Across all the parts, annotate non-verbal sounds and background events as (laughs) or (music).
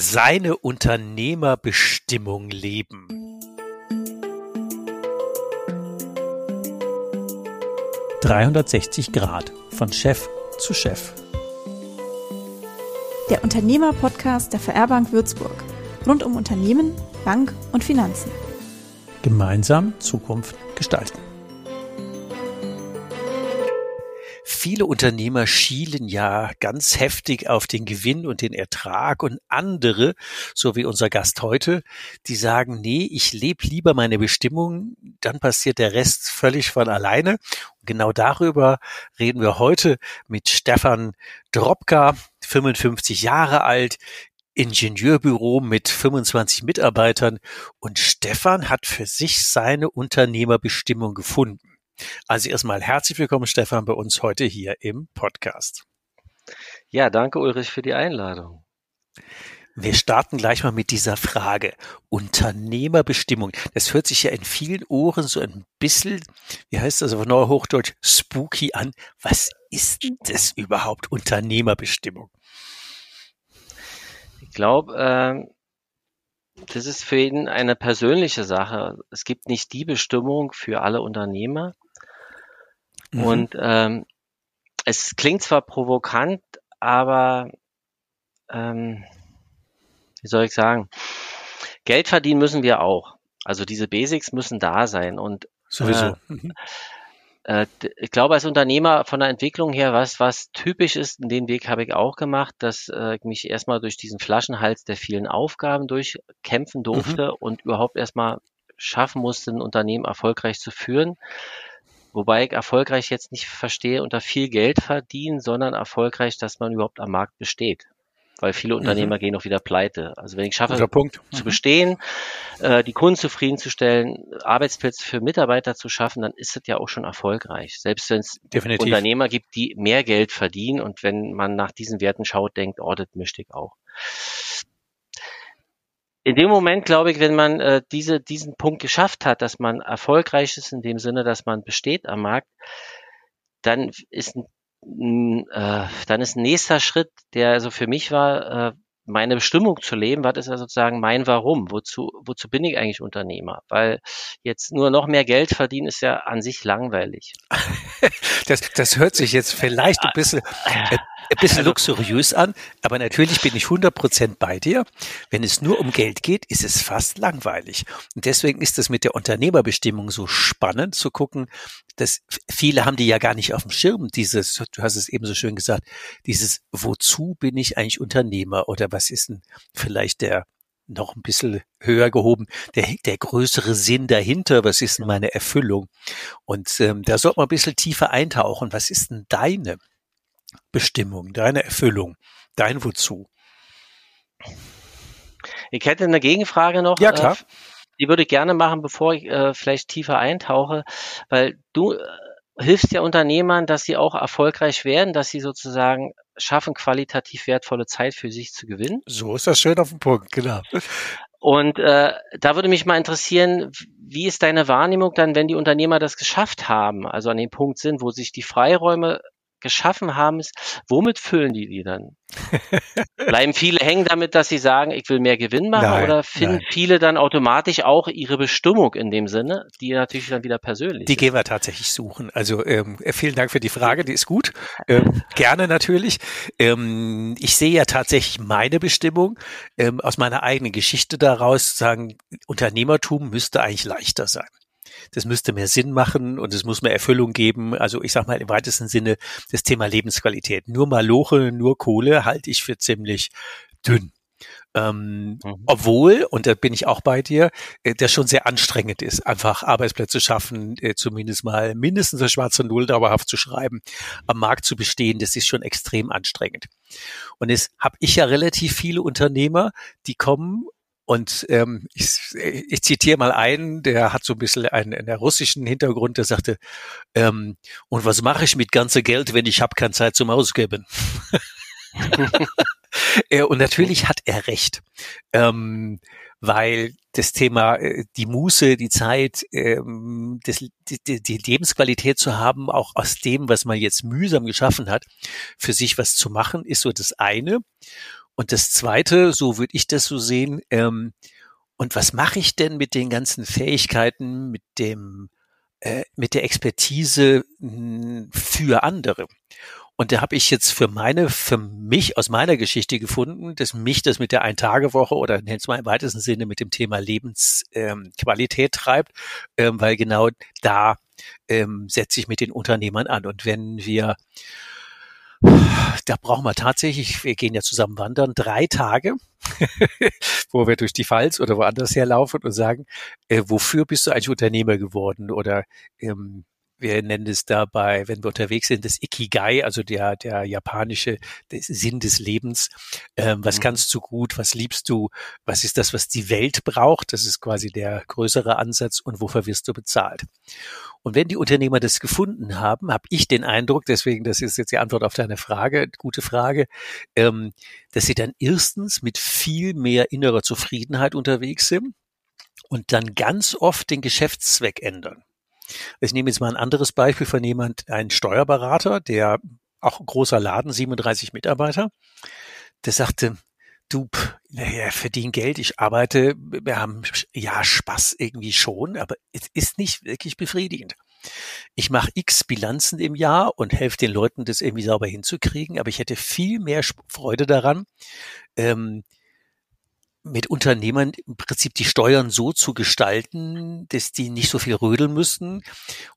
seine Unternehmerbestimmung leben. »360 Grad von Chef zu Chef«. Der Unternehmer-Podcast der VR Bank Würzburg. Rund um Unternehmen, Bank und Finanzen. Gemeinsam Zukunft gestalten. Viele Unternehmer schielen ja ganz heftig auf den Gewinn und den Ertrag und andere, so wie unser Gast heute, die sagen, nee, ich lebe lieber meine Bestimmung, dann passiert der Rest völlig von alleine. Und genau darüber reden wir heute mit Stefan Dropka, 55 Jahre alt, Ingenieurbüro mit 25 Mitarbeitern und Stefan hat für sich seine Unternehmerbestimmung gefunden. Also erstmal herzlich willkommen, Stefan, bei uns heute hier im Podcast. Ja, danke Ulrich für die Einladung. Wir starten gleich mal mit dieser Frage. Unternehmerbestimmung. Das hört sich ja in vielen Ohren so ein bisschen, wie heißt das auf Neuhochdeutsch, spooky an. Was ist das überhaupt, Unternehmerbestimmung? Ich glaube, äh, das ist für jeden eine persönliche Sache. Es gibt nicht die Bestimmung für alle Unternehmer. Mhm. Und ähm, es klingt zwar provokant, aber ähm, wie soll ich sagen, Geld verdienen müssen wir auch. Also diese Basics müssen da sein. Und sowieso. Äh, mhm. äh, ich glaube, als Unternehmer von der Entwicklung her, was, was typisch ist, den Weg habe ich auch gemacht, dass äh, ich mich erstmal durch diesen Flaschenhals der vielen Aufgaben durchkämpfen durfte mhm. und überhaupt erstmal schaffen musste, ein Unternehmen erfolgreich zu führen. Wobei ich erfolgreich jetzt nicht verstehe unter viel Geld verdienen, sondern erfolgreich, dass man überhaupt am Markt besteht. Weil viele mhm. Unternehmer mhm. gehen auch wieder pleite. Also wenn ich schaffe, zu mhm. bestehen, äh, die Kunden zufriedenzustellen, Arbeitsplätze für Mitarbeiter zu schaffen, dann ist es ja auch schon erfolgreich. Selbst wenn es Unternehmer gibt, die mehr Geld verdienen und wenn man nach diesen Werten schaut, denkt, oh, das möchte ich auch in dem Moment, glaube ich, wenn man äh, diese, diesen Punkt geschafft hat, dass man erfolgreich ist in dem Sinne, dass man besteht am Markt, dann ist ein, äh, dann ist ein nächster Schritt, der also für mich war, äh, meine Bestimmung zu leben, was ist ja sozusagen mein Warum? Wozu, wozu bin ich eigentlich Unternehmer? Weil jetzt nur noch mehr Geld verdienen ist ja an sich langweilig. (laughs) (laughs) das, das hört sich jetzt vielleicht ein bisschen, äh, ein bisschen also, luxuriös an, aber natürlich bin ich 100% bei dir. Wenn es nur um Geld geht, ist es fast langweilig. Und deswegen ist es mit der Unternehmerbestimmung so spannend zu gucken, dass viele haben die ja gar nicht auf dem Schirm, dieses, du hast es eben so schön gesagt, dieses, wozu bin ich eigentlich Unternehmer oder was ist denn vielleicht der noch ein bisschen höher gehoben, der, der größere Sinn dahinter, was ist denn meine Erfüllung? Und ähm, da sollte man ein bisschen tiefer eintauchen. Was ist denn deine Bestimmung, deine Erfüllung, dein Wozu? Ich hätte eine Gegenfrage noch. Ja, klar. Äh, die würde ich gerne machen, bevor ich äh, vielleicht tiefer eintauche, weil du äh, hilfst ja Unternehmern, dass sie auch erfolgreich werden, dass sie sozusagen schaffen, qualitativ wertvolle Zeit für sich zu gewinnen. So ist das schön auf den Punkt, genau. Und äh, da würde mich mal interessieren, wie ist deine Wahrnehmung dann, wenn die Unternehmer das geschafft haben, also an dem Punkt sind, wo sich die Freiräume geschaffen haben, ist, womit füllen die die dann? Bleiben viele hängen damit, dass sie sagen, ich will mehr Gewinn machen nein, oder finden nein. viele dann automatisch auch ihre Bestimmung in dem Sinne, die natürlich dann wieder persönlich Die ist. gehen wir tatsächlich suchen. Also ähm, äh, vielen Dank für die Frage, die ist gut. Ähm, gerne natürlich. Ähm, ich sehe ja tatsächlich meine Bestimmung ähm, aus meiner eigenen Geschichte daraus, sagen, Unternehmertum müsste eigentlich leichter sein das müsste mehr Sinn machen und es muss mehr Erfüllung geben. Also ich sage mal im weitesten Sinne das Thema Lebensqualität. Nur Maloche, nur Kohle halte ich für ziemlich dünn. Ähm, mhm. Obwohl, und da bin ich auch bei dir, äh, der schon sehr anstrengend ist, einfach Arbeitsplätze schaffen, äh, zumindest mal mindestens eine schwarze Null dauerhaft zu schreiben, am Markt zu bestehen, das ist schon extrem anstrengend. Und es habe ich ja relativ viele Unternehmer, die kommen und ähm, ich, ich zitiere mal einen, der hat so ein bisschen einen, einen russischen Hintergrund, der sagte, ähm, und was mache ich mit ganze Geld, wenn ich habe keine Zeit zum Ausgeben? (laughs) und natürlich hat er recht. Ähm, weil das Thema, äh, die Muße, die Zeit, ähm, das, die, die Lebensqualität zu haben, auch aus dem, was man jetzt mühsam geschaffen hat, für sich was zu machen, ist so das eine. Und das Zweite, so würde ich das so sehen, ähm, und was mache ich denn mit den ganzen Fähigkeiten, mit dem, äh, mit der Expertise mh, hm, für andere? Und da habe ich jetzt für meine, für mich aus meiner Geschichte gefunden, dass mich das mit der Ein-Tage-Woche oder nennt es mal im weitesten Sinne mit dem Thema Lebensqualität ähm, treibt, ähm, weil genau da ähm, setze ich mit den Unternehmern an. Und wenn wir da brauchen wir tatsächlich, wir gehen ja zusammen wandern, drei Tage, (laughs) wo wir durch die Pfalz oder woanders herlaufen und sagen, äh, wofür bist du eigentlich Unternehmer geworden? Oder ähm, wir nennen es dabei, wenn wir unterwegs sind, das Ikigai, also der, der japanische der Sinn des Lebens. Ähm, was mhm. kannst du gut? Was liebst du? Was ist das, was die Welt braucht? Das ist quasi der größere Ansatz. Und wofür wirst du bezahlt? Und wenn die Unternehmer das gefunden haben, habe ich den Eindruck, deswegen, das ist jetzt die Antwort auf deine Frage, gute Frage, ähm, dass sie dann erstens mit viel mehr innerer Zufriedenheit unterwegs sind und dann ganz oft den Geschäftszweck ändern. Ich nehme jetzt mal ein anderes Beispiel von jemand, ein Steuerberater, der auch großer Laden, 37 Mitarbeiter, der sagte, du, naja, verdiene Geld, ich arbeite, wir haben ja Spaß irgendwie schon, aber es ist nicht wirklich befriedigend. Ich mache x Bilanzen im Jahr und helfe den Leuten, das irgendwie sauber hinzukriegen, aber ich hätte viel mehr Freude daran, ähm, mit Unternehmern im Prinzip die Steuern so zu gestalten, dass die nicht so viel rödeln müssen.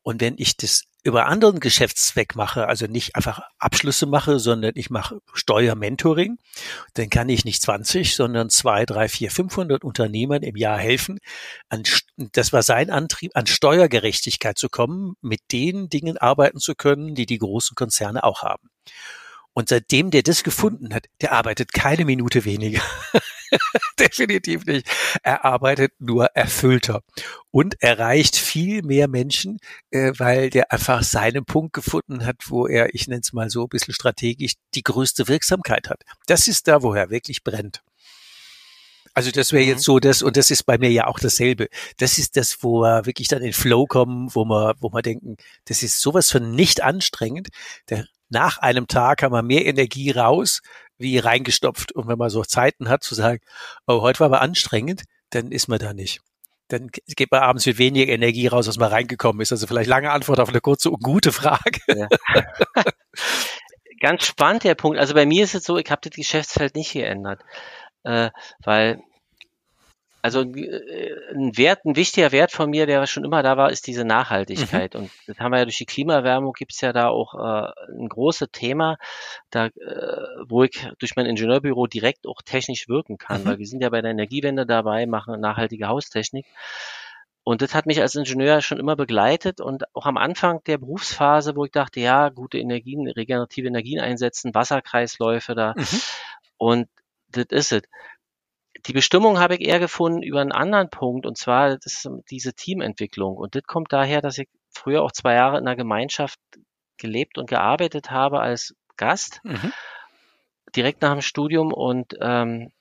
Und wenn ich das über anderen Geschäftszweck mache, also nicht einfach Abschlüsse mache, sondern ich mache Steuermentoring, dann kann ich nicht 20, sondern zwei, drei, vier, 500 Unternehmern im Jahr helfen. An, das war sein Antrieb, an Steuergerechtigkeit zu kommen, mit den Dingen arbeiten zu können, die die großen Konzerne auch haben. Und seitdem der das gefunden hat, der arbeitet keine Minute weniger. (laughs) (laughs) Definitiv nicht. Er arbeitet nur erfüllter und erreicht viel mehr Menschen, äh, weil der einfach seinen Punkt gefunden hat, wo er, ich nenne es mal so ein bisschen strategisch, die größte Wirksamkeit hat. Das ist da, wo er wirklich brennt. Also das wäre jetzt mhm. so das, und das ist bei mir ja auch dasselbe. Das ist das, wo wir wirklich dann in Flow kommen, wo wir, wo wir denken, das ist sowas von nicht anstrengend. Der nach einem Tag haben wir mehr Energie raus, wie reingestopft. Und wenn man so Zeiten hat zu sagen, oh, heute war aber anstrengend, dann ist man da nicht. Dann geht man abends mit weniger Energie raus, als man reingekommen ist. Also vielleicht lange Antwort auf eine kurze und gute Frage. Ja. Ganz spannend der Punkt. Also bei mir ist es so, ich habe das Geschäftsfeld nicht geändert, äh, weil also äh, ein Wert, ein wichtiger Wert von mir, der schon immer da war, ist diese Nachhaltigkeit. Mhm. Und das haben wir ja durch die Klimaerwärmung gibt es ja da auch äh, ein großes Thema, da, äh, wo ich durch mein Ingenieurbüro direkt auch technisch wirken kann, mhm. weil wir sind ja bei der Energiewende dabei, machen nachhaltige Haustechnik. Und das hat mich als Ingenieur schon immer begleitet und auch am Anfang der Berufsphase, wo ich dachte, ja, gute Energien, regenerative Energien einsetzen, Wasserkreisläufe da. Mhm. Und das ist es die Bestimmung habe ich eher gefunden über einen anderen Punkt, und zwar das diese Teamentwicklung. Und das kommt daher, dass ich früher auch zwei Jahre in einer Gemeinschaft gelebt und gearbeitet habe als Gast, mhm. direkt nach dem Studium. Und ähm,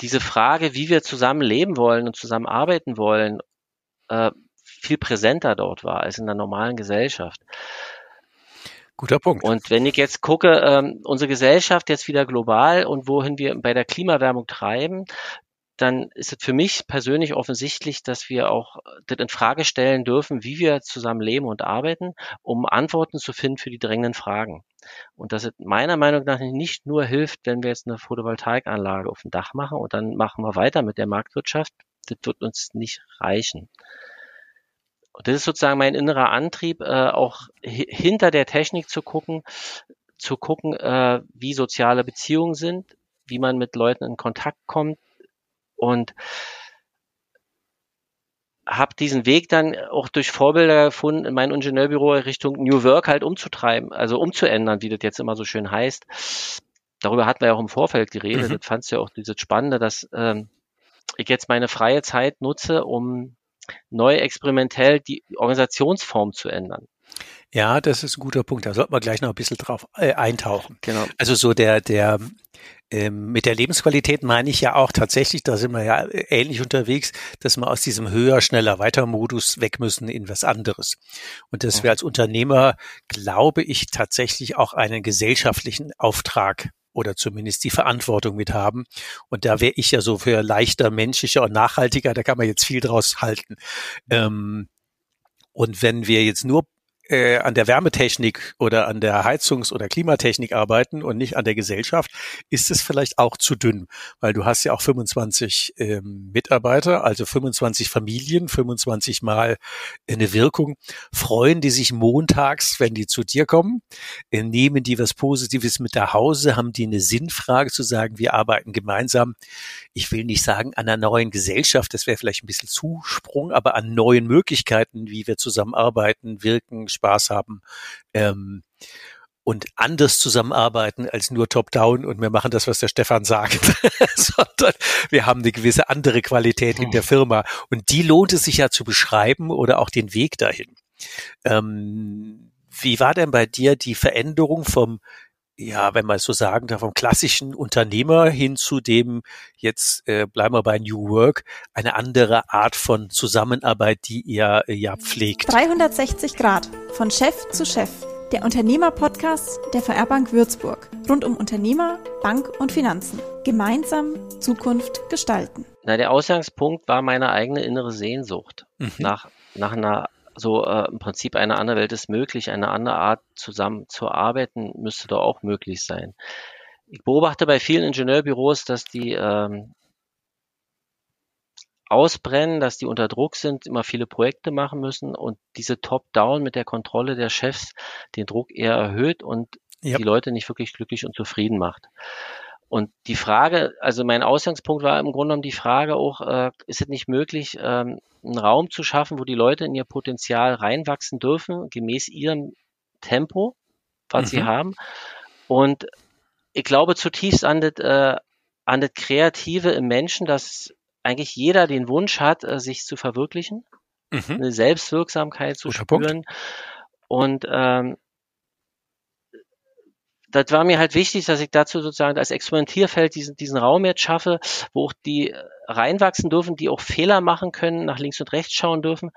diese Frage, wie wir zusammen leben wollen und zusammen arbeiten wollen, äh, viel präsenter dort war als in der normalen Gesellschaft. Guter Punkt. Und wenn ich jetzt gucke, ähm, unsere Gesellschaft jetzt wieder global und wohin wir bei der Klimawärmung treiben, dann ist es für mich persönlich offensichtlich, dass wir auch das in Frage stellen dürfen, wie wir zusammen leben und arbeiten, um Antworten zu finden für die drängenden Fragen. Und dass es meiner Meinung nach nicht nur hilft, wenn wir jetzt eine Photovoltaikanlage auf dem Dach machen und dann machen wir weiter mit der Marktwirtschaft. Das wird uns nicht reichen. Und das ist sozusagen mein innerer Antrieb, äh, auch hinter der Technik zu gucken, zu gucken, äh, wie soziale Beziehungen sind, wie man mit Leuten in Kontakt kommt und habe diesen Weg dann auch durch Vorbilder gefunden, in mein Ingenieurbüro Richtung New Work halt umzutreiben, also umzuändern, wie das jetzt immer so schön heißt. Darüber hatten wir ja auch im Vorfeld geredet. Mhm. Das fandst du ja auch dieses Spannende, dass ähm, ich jetzt meine freie Zeit nutze, um neu experimentell die Organisationsform zu ändern. Ja, das ist ein guter Punkt. Da sollten wir gleich noch ein bisschen drauf äh, eintauchen. Genau. Also so der, der ähm, mit der Lebensqualität meine ich ja auch tatsächlich, da sind wir ja ähnlich unterwegs, dass wir aus diesem höher, schneller, weiter Modus weg müssen in was anderes. Und dass wir als Unternehmer, glaube ich, tatsächlich auch einen gesellschaftlichen Auftrag oder zumindest die Verantwortung mit haben. Und da wäre ich ja so für leichter, menschlicher und nachhaltiger, da kann man jetzt viel draus halten. Ähm, und wenn wir jetzt nur äh, an der Wärmetechnik oder an der Heizungs- oder Klimatechnik arbeiten und nicht an der Gesellschaft, ist es vielleicht auch zu dünn, weil du hast ja auch 25 ähm, Mitarbeiter, also 25 Familien, 25 mal eine Wirkung. Freuen die sich montags, wenn die zu dir kommen? Äh, nehmen die was Positives mit nach Hause? Haben die eine Sinnfrage zu sagen, wir arbeiten gemeinsam? Ich will nicht sagen an einer neuen Gesellschaft, das wäre vielleicht ein bisschen Zusprung, aber an neuen Möglichkeiten, wie wir zusammenarbeiten, wirken, Spaß haben ähm, und anders zusammenarbeiten als nur top-down und wir machen das, was der Stefan sagt, (laughs) sondern wir haben eine gewisse andere Qualität in der Firma und die lohnt es sich ja zu beschreiben oder auch den Weg dahin. Ähm, wie war denn bei dir die Veränderung vom ja, wenn man es so sagen darf, vom klassischen Unternehmer hin zu dem, jetzt äh, bleiben wir bei New Work, eine andere Art von Zusammenarbeit, die ihr äh, ja pflegt. 360 Grad, von Chef zu Chef. Der Unternehmer-Podcast der VR Bank Würzburg. Rund um Unternehmer, Bank und Finanzen. Gemeinsam Zukunft gestalten. Na, der Ausgangspunkt war meine eigene innere Sehnsucht mhm. nach, nach einer so äh, im Prinzip eine andere Welt ist möglich, eine andere Art zusammen zu arbeiten müsste doch auch möglich sein. Ich beobachte bei vielen Ingenieurbüros, dass die ähm, ausbrennen, dass die unter Druck sind, immer viele Projekte machen müssen und diese Top-Down mit der Kontrolle der Chefs den Druck eher erhöht und yep. die Leute nicht wirklich glücklich und zufrieden macht. Und die Frage, also mein Ausgangspunkt war im Grunde genommen die Frage auch, äh, ist es nicht möglich, ähm, einen Raum zu schaffen, wo die Leute in ihr Potenzial reinwachsen dürfen, gemäß ihrem Tempo, was mhm. sie haben. Und ich glaube zutiefst an das, äh, an das Kreative im Menschen, dass eigentlich jeder den Wunsch hat, äh, sich zu verwirklichen, mhm. eine Selbstwirksamkeit zu Guter spüren. Punkt. Und ähm, das war mir halt wichtig, dass ich dazu sozusagen als Experimentierfeld diesen, diesen Raum jetzt schaffe, wo auch die reinwachsen dürfen, die auch Fehler machen können, nach links und rechts schauen dürfen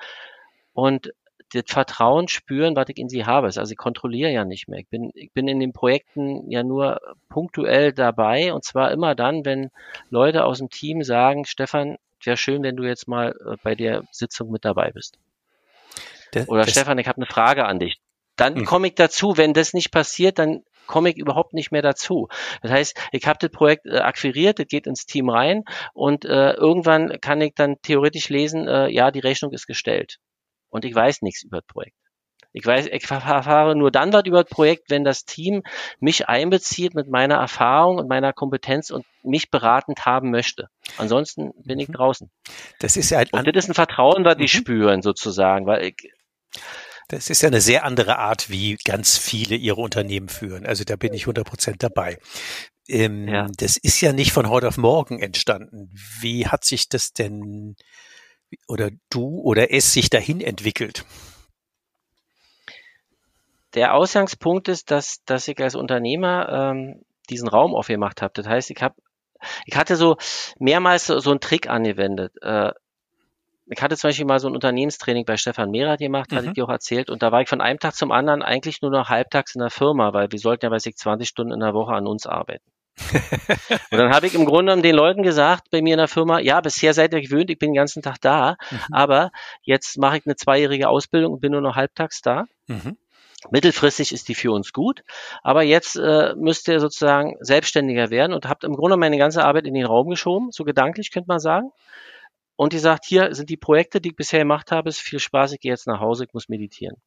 und das Vertrauen spüren, was ich in sie habe. Also ich kontrolliere ja nicht mehr. Ich bin, ich bin in den Projekten ja nur punktuell dabei und zwar immer dann, wenn Leute aus dem Team sagen, Stefan, wäre schön, wenn du jetzt mal äh, bei der Sitzung mit dabei bist. Das, Oder das, Stefan, ich habe eine Frage an dich. Dann hm. komme ich dazu, wenn das nicht passiert, dann komme ich überhaupt nicht mehr dazu. Das heißt, ich habe das Projekt äh, akquiriert, das geht ins Team rein und äh, irgendwann kann ich dann theoretisch lesen, äh, ja, die Rechnung ist gestellt. Und ich weiß nichts über das Projekt. Ich weiß, ich erfahre nur dann was über das Projekt, wenn das Team mich einbezieht mit meiner Erfahrung und meiner Kompetenz und mich beratend haben möchte. Ansonsten bin ich mhm. draußen. Das ist ja ein und das ist ein Vertrauen, was die mhm. spüren sozusagen, weil ich, das ist ja eine sehr andere Art, wie ganz viele ihre Unternehmen führen. Also da bin ich 100 Prozent dabei. Ähm, ja. Das ist ja nicht von heute auf morgen entstanden. Wie hat sich das denn oder du oder es sich dahin entwickelt? Der Ausgangspunkt ist, dass, dass ich als Unternehmer ähm, diesen Raum aufgemacht habe. Das heißt, ich habe ich hatte so mehrmals so, so einen Trick angewendet. Äh, ich hatte zum Beispiel mal so ein Unternehmenstraining bei Stefan Mehrath gemacht, mhm. hatte ich dir auch erzählt. Und da war ich von einem Tag zum anderen eigentlich nur noch halbtags in der Firma, weil wir sollten ja, weiß ich, 20 Stunden in der Woche an uns arbeiten. (laughs) und dann habe ich im Grunde den Leuten gesagt, bei mir in der Firma, ja, bisher seid ihr gewöhnt, ich bin den ganzen Tag da, mhm. aber jetzt mache ich eine zweijährige Ausbildung und bin nur noch halbtags da. Mhm. Mittelfristig ist die für uns gut, aber jetzt äh, müsst ihr sozusagen selbstständiger werden und habt im Grunde meine ganze Arbeit in den Raum geschoben, so gedanklich könnte man sagen und die sagt, hier sind die Projekte, die ich bisher gemacht habe, ist viel Spaß, ich gehe jetzt nach Hause, ich muss meditieren.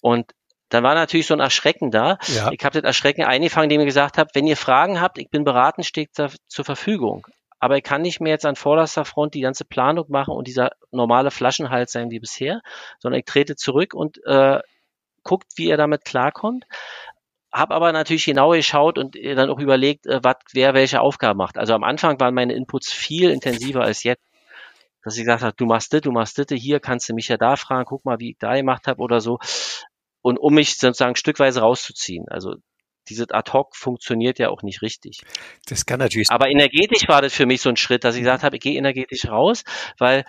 Und dann war natürlich so ein Erschrecken da. Ja. Ich habe das Erschrecken eingefangen, indem ich gesagt habe, wenn ihr Fragen habt, ich bin beraten, steht zur Verfügung. Aber ich kann nicht mehr jetzt an vorderster Front die ganze Planung machen und dieser normale Flaschenhals sein wie bisher, sondern ich trete zurück und äh, guckt, wie ihr damit klarkommt habe aber natürlich genau geschaut und äh, dann auch überlegt, äh, was wer welche Aufgabe macht. Also am Anfang waren meine Inputs viel intensiver als jetzt. Dass ich gesagt habe, du machst das, du machst das, hier kannst du mich ja da fragen, guck mal, wie ich da gemacht habe oder so. Und um mich sozusagen stückweise rauszuziehen. Also dieses Ad-Hoc funktioniert ja auch nicht richtig. Das kann natürlich. Aber energetisch war das für mich so ein Schritt, dass ich gesagt habe, ich gehe energetisch raus, weil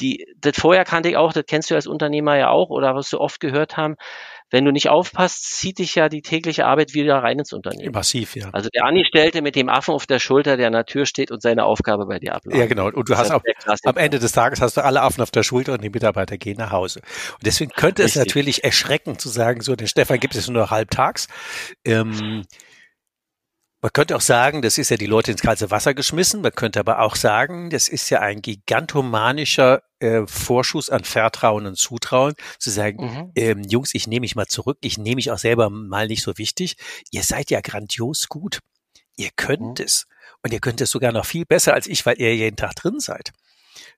die, das vorher kannte ich auch, das kennst du als Unternehmer ja auch oder was du oft gehört haben, wenn du nicht aufpasst, zieht dich ja die tägliche Arbeit wieder rein ins Unternehmen. Massiv, ja. Also der Angestellte mit dem Affen auf der Schulter, der an der Tür steht und seine Aufgabe bei dir abläuft. Ja, genau. Und du hast auch, am Ende des Tages hast du alle Affen auf der Schulter und die Mitarbeiter gehen nach Hause. Und deswegen könnte Richtig. es natürlich erschrecken zu sagen, so, den Stefan gibt es nur halbtags. Ähm, man könnte auch sagen, das ist ja die Leute ins kalte Wasser geschmissen. Man könnte aber auch sagen, das ist ja ein gigantomanischer äh, Vorschuss an Vertrauen und Zutrauen, zu sagen, mhm. ähm, Jungs, ich nehme mich mal zurück, ich nehme mich auch selber mal nicht so wichtig. Ihr seid ja grandios gut. Ihr könnt mhm. es. Und ihr könnt es sogar noch viel besser als ich, weil ihr jeden Tag drin seid.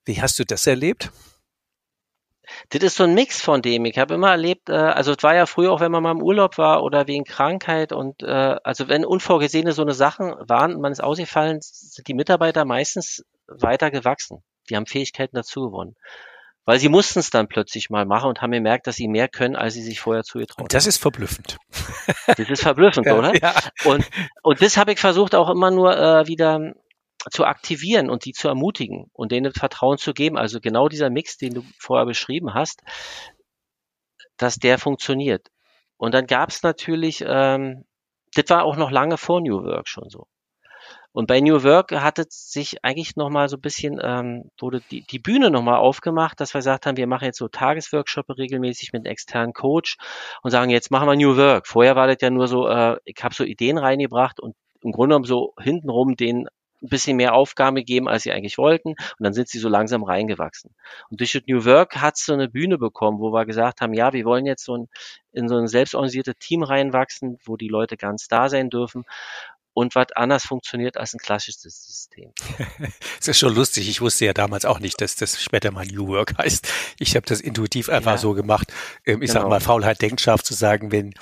Wie hast du das erlebt? Das ist so ein Mix von dem. Ich habe immer erlebt, äh, also es war ja früher auch, wenn man mal im Urlaub war oder wegen Krankheit und äh, also wenn unvorgesehene so eine Sachen waren und man ist ausgefallen, sind die Mitarbeiter meistens weiter gewachsen. Die haben Fähigkeiten dazu gewonnen. Weil sie mussten es dann plötzlich mal machen und haben gemerkt, dass sie mehr können, als sie sich vorher zugetraut haben. Das ist verblüffend. Das ist verblüffend, (laughs) ja, oder? Ja. Und, und das habe ich versucht auch immer nur äh, wieder zu aktivieren und die zu ermutigen und denen Vertrauen zu geben. Also genau dieser Mix, den du vorher beschrieben hast, dass der funktioniert. Und dann gab es natürlich, ähm, das war auch noch lange vor New Work schon so. Und bei New Work hat es sich eigentlich nochmal so ein bisschen, ähm, wurde die, die Bühne nochmal aufgemacht, dass wir gesagt haben, wir machen jetzt so Tagesworkshops regelmäßig mit einem externen Coach und sagen, jetzt machen wir New Work. Vorher war das ja nur so, äh, ich habe so Ideen reingebracht und im Grunde genommen so hintenrum den ein bisschen mehr Aufgaben gegeben, als sie eigentlich wollten. Und dann sind sie so langsam reingewachsen. Und durch New Work hat es so eine Bühne bekommen, wo wir gesagt haben, ja, wir wollen jetzt so ein, in so ein selbstorganisiertes Team reinwachsen, wo die Leute ganz da sein dürfen und was anders funktioniert als ein klassisches System. das (laughs) ist schon lustig. Ich wusste ja damals auch nicht, dass das später mal New Work heißt. Ich habe das intuitiv einfach ja. so gemacht. Ähm, ich genau. sage mal, Faulheit Denkschaft zu sagen, wenn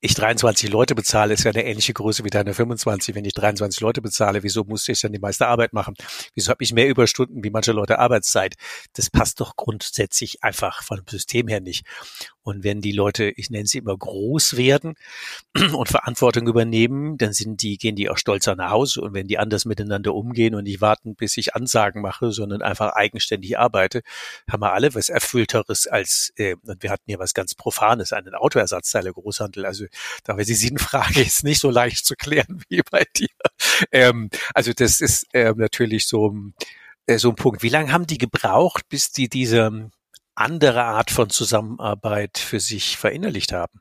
ich 23 Leute bezahle, ist ja eine ähnliche Größe wie deine 25. Wenn ich 23 Leute bezahle, wieso musste ich dann die meiste Arbeit machen? Wieso habe ich mehr Überstunden wie manche Leute Arbeitszeit? Das passt doch grundsätzlich einfach von dem System her nicht. Und wenn die Leute, ich nenne sie immer groß werden (clears throat) und Verantwortung übernehmen, dann sind die, gehen die auch stolzer nach Hause. Und wenn die anders miteinander umgehen und nicht warten, bis ich Ansagen mache, sondern einfach eigenständig arbeite, haben wir alle was Erfüllteres als, äh, und wir hatten hier was ganz Profanes, einen Autoersatzteile Großhandel. Also da wäre die Sinnfrage (laughs) ist nicht so leicht zu klären (laughs) wie bei dir. Ähm, also das ist äh, natürlich so, äh, so ein Punkt. Wie lange haben die gebraucht, bis die diese andere Art von Zusammenarbeit für sich verinnerlicht haben?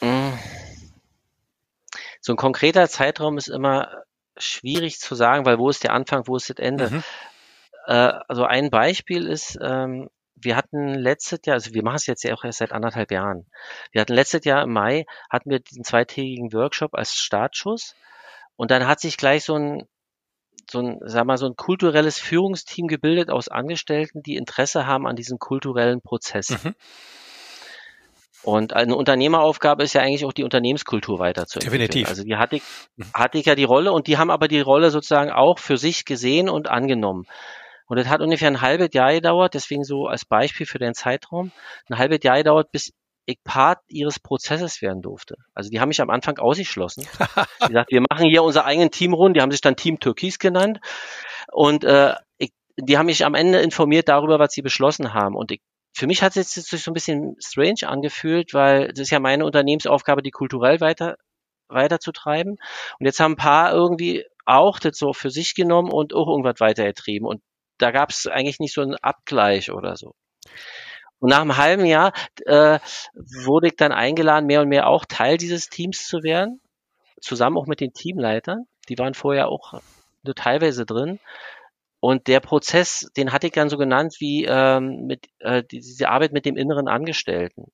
Mm. So ein konkreter Zeitraum ist immer schwierig zu sagen, weil wo ist der Anfang, wo ist das Ende? Mhm. Äh, also ein Beispiel ist, ähm, wir hatten letztes Jahr, also wir machen es jetzt ja auch erst seit anderthalb Jahren. Wir hatten letztes Jahr im Mai, hatten wir diesen zweitägigen Workshop als Startschuss und dann hat sich gleich so ein, so ein, sag mal, so ein kulturelles Führungsteam gebildet aus Angestellten, die Interesse haben an diesem kulturellen Prozess. Mhm. Und eine Unternehmeraufgabe ist ja eigentlich auch die Unternehmenskultur weiterzuentwickeln. Definitiv. Also die hatte ich, mhm. hatte ich ja die Rolle und die haben aber die Rolle sozusagen auch für sich gesehen und angenommen. Und das hat ungefähr ein halbes Jahr gedauert, deswegen so als Beispiel für den Zeitraum, ein halbes Jahr gedauert, bis ich Part ihres Prozesses werden durfte. Also die haben mich am Anfang ausgeschlossen. (laughs) die gesagt, wir machen hier unser eigenen Teamrunde, die haben sich dann Team Türkis genannt. Und äh, ich, die haben mich am Ende informiert darüber, was sie beschlossen haben. Und ich, für mich hat es jetzt sich so ein bisschen strange angefühlt, weil das ist ja meine Unternehmensaufgabe, die kulturell weiter weiterzutreiben. Und jetzt haben ein paar irgendwie auch das so für sich genommen und auch irgendwas weitergetrieben. Und da gab es eigentlich nicht so einen Abgleich oder so. Und nach einem halben Jahr äh, wurde ich dann eingeladen, mehr und mehr auch Teil dieses Teams zu werden, zusammen auch mit den Teamleitern. Die waren vorher auch nur teilweise drin. Und der Prozess, den hatte ich dann so genannt wie ähm, mit äh, diese Arbeit mit dem inneren Angestellten.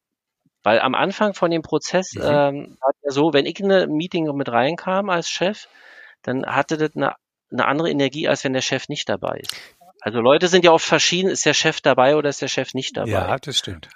Weil am Anfang von dem Prozess mhm. ähm, war ja so, wenn ich in eine Meeting mit reinkam als Chef, dann hatte das eine, eine andere Energie, als wenn der Chef nicht dabei ist. Also Leute sind ja oft verschieden, ist der Chef dabei oder ist der Chef nicht dabei? Ja, das stimmt.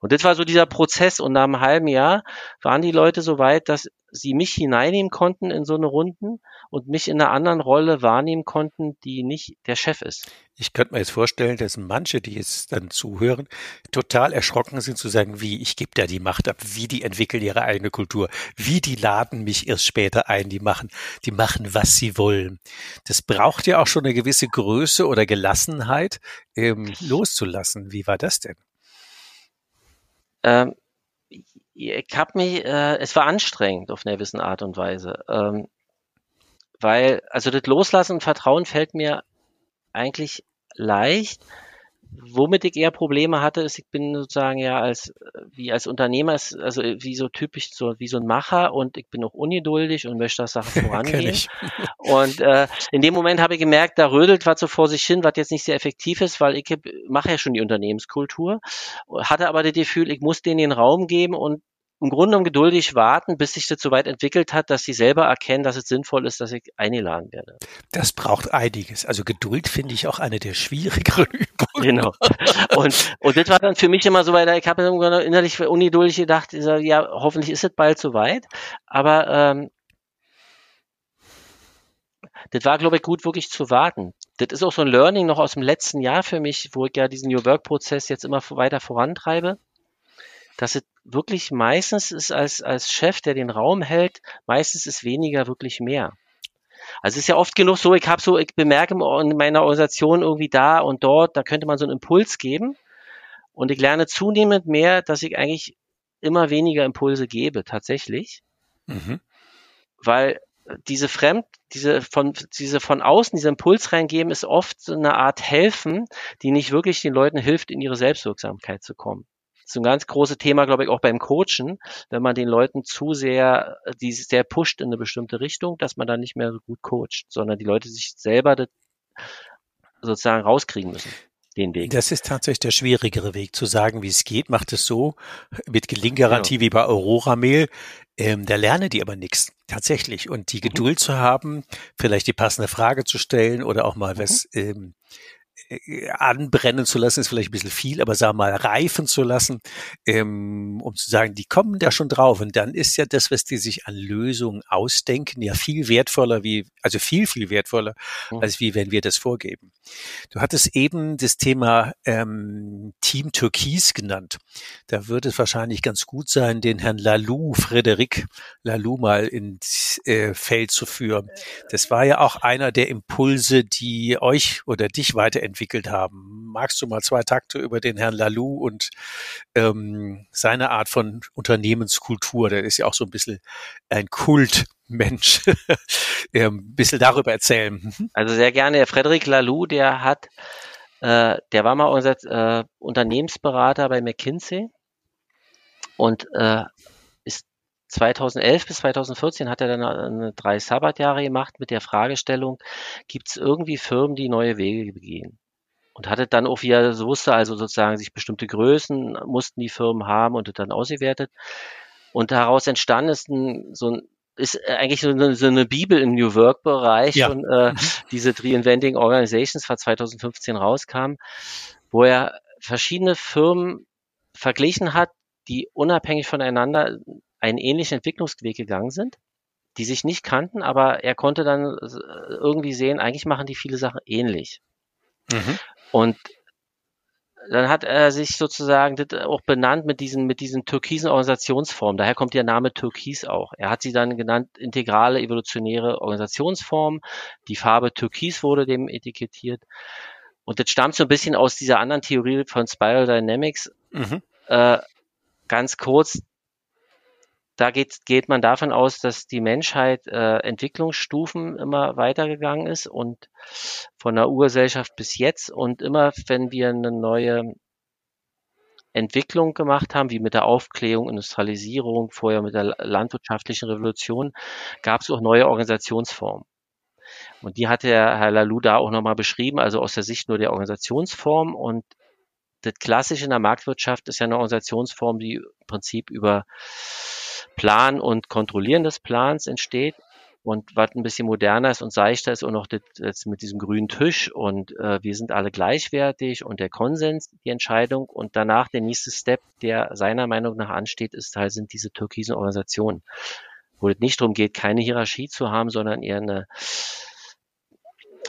Und das war so dieser Prozess und nach einem halben Jahr waren die Leute so weit, dass sie mich hineinnehmen konnten in so eine Runden und mich in einer anderen Rolle wahrnehmen konnten, die nicht der Chef ist. Ich könnte mir jetzt vorstellen, dass manche, die jetzt dann zuhören, total erschrocken sind zu sagen, wie, ich gebe da die Macht ab, wie die entwickeln ihre eigene Kultur, wie die laden mich erst später ein, die machen, die machen, was sie wollen. Das braucht ja auch schon eine gewisse Größe oder Gelassenheit, ähm, loszulassen. Wie war das denn? Ähm, ich habe mich, äh, es war anstrengend auf einer gewissen Art und Weise. Ähm, weil, also das Loslassen und Vertrauen fällt mir eigentlich leicht. Womit ich eher Probleme hatte, ist, ich bin sozusagen ja als, wie als Unternehmer, also wie so typisch, so wie so ein Macher und ich bin auch ungeduldig und möchte, dass Sachen (laughs) vorangehen. und äh, in dem Moment habe ich gemerkt, da rödelt was so vor sich hin, was jetzt nicht sehr effektiv ist, weil ich mache ja schon die Unternehmenskultur, hatte aber das Gefühl, ich muss denen den Raum geben und im Grunde genommen geduldig warten, bis sich das so weit entwickelt hat, dass sie selber erkennen, dass es sinnvoll ist, dass ich eingeladen werde. Das braucht einiges. Also Geduld finde ich auch eine der schwierigeren (laughs) Übungen. Genau. Und, und das war dann für mich immer so weiter. Ich habe innerlich ungeduldig gedacht, ja, hoffentlich ist es bald so weit. Aber ähm, das war, glaube ich, gut, wirklich zu warten. Das ist auch so ein Learning noch aus dem letzten Jahr für mich, wo ich ja diesen New Work-Prozess jetzt immer weiter vorantreibe dass es wirklich meistens ist als, als Chef, der den Raum hält, meistens ist weniger wirklich mehr. Also es ist ja oft genug so, ich habe so, ich bemerke in meiner Organisation irgendwie da und dort, da könnte man so einen Impuls geben. Und ich lerne zunehmend mehr, dass ich eigentlich immer weniger Impulse gebe, tatsächlich. Mhm. Weil diese Fremd, diese von, diese von außen, dieser Impuls reingeben, ist oft so eine Art Helfen, die nicht wirklich den Leuten hilft, in ihre Selbstwirksamkeit zu kommen ist ein ganz großes Thema, glaube ich, auch beim Coachen, wenn man den Leuten zu sehr, die sehr pusht in eine bestimmte Richtung, dass man dann nicht mehr so gut coacht, sondern die Leute sich selber das sozusagen rauskriegen müssen. Den Weg. Das ist tatsächlich der schwierigere Weg, zu sagen, wie es geht. Macht es so mit Gelinggarantie genau. wie bei Aurora Mail. Ähm, da lerne die aber nichts tatsächlich. Und die mhm. Geduld zu haben, vielleicht die passende Frage zu stellen oder auch mal mhm. was ähm, äh, anbrennen zu lassen, ist vielleicht ein bisschen viel, aber sagen wir mal reifen zu lassen, ähm, um zu sagen, die kommen da schon drauf. Und dann ist ja das, was die sich an Lösungen ausdenken, ja viel wertvoller wie, also viel, viel wertvoller, mhm. als wie wenn wir das vorgeben. Du hattest eben das Thema ähm, Team Türkis genannt. Da würde es wahrscheinlich ganz gut sein, den Herrn Lalou, Frederic Lalou mal ins äh, Feld zu führen. Das war ja auch einer der Impulse, die euch oder dich weiterentwickelt haben. Magst du mal zwei Takte über den Herrn Lalou und ähm, seine Art von Unternehmenskultur? Der ist ja auch so ein bisschen ein Kult Mensch (laughs) ein bisschen darüber erzählen. Mhm. Also sehr gerne. Der Frederik Lalou, der hat, äh, der war mal unser äh, Unternehmensberater bei McKinsey und äh, ist 2011 bis 2014 hat er dann eine, drei Sabbatjahre gemacht mit der Fragestellung, gibt es irgendwie Firmen, die neue Wege begehen? Und hatte dann auch, wie er so wusste, also sozusagen sich bestimmte Größen mussten die Firmen haben und dann ausgewertet. Und daraus entstanden ist ein, so ein ist eigentlich so eine, so eine Bibel im New Work Bereich ja. und äh, mhm. diese Reinventing Organizations war 2015 rauskam, wo er verschiedene Firmen verglichen hat, die unabhängig voneinander einen ähnlichen Entwicklungsweg gegangen sind, die sich nicht kannten, aber er konnte dann äh, irgendwie sehen, eigentlich machen die viele Sachen ähnlich. Mhm. Und dann hat er sich sozusagen das auch benannt mit diesen, mit diesen türkisen Organisationsformen. Daher kommt der Name Türkis auch. Er hat sie dann genannt integrale evolutionäre Organisationsform. Die Farbe Türkis wurde dem etikettiert. Und das stammt so ein bisschen aus dieser anderen Theorie von Spiral Dynamics. Mhm. Äh, ganz kurz, da geht, geht man davon aus, dass die Menschheit äh, Entwicklungsstufen immer weitergegangen ist und von der Urgesellschaft bis jetzt und immer, wenn wir eine neue Entwicklung gemacht haben, wie mit der Aufklärung, Industrialisierung, vorher mit der landwirtschaftlichen Revolution, gab es auch neue Organisationsformen. Und die hat der Herr Lalou da auch nochmal beschrieben, also aus der Sicht nur der Organisationsform. Und das Klassische in der Marktwirtschaft ist ja eine Organisationsform, die im Prinzip über Plan und Kontrollieren des Plans entsteht. Und was ein bisschen moderner ist und seichter ist und noch das, das mit diesem grünen Tisch und äh, wir sind alle gleichwertig und der Konsens die Entscheidung und danach der nächste Step, der seiner Meinung nach ansteht, ist halt sind diese türkisen Organisationen, wo es nicht darum geht, keine Hierarchie zu haben, sondern eher eine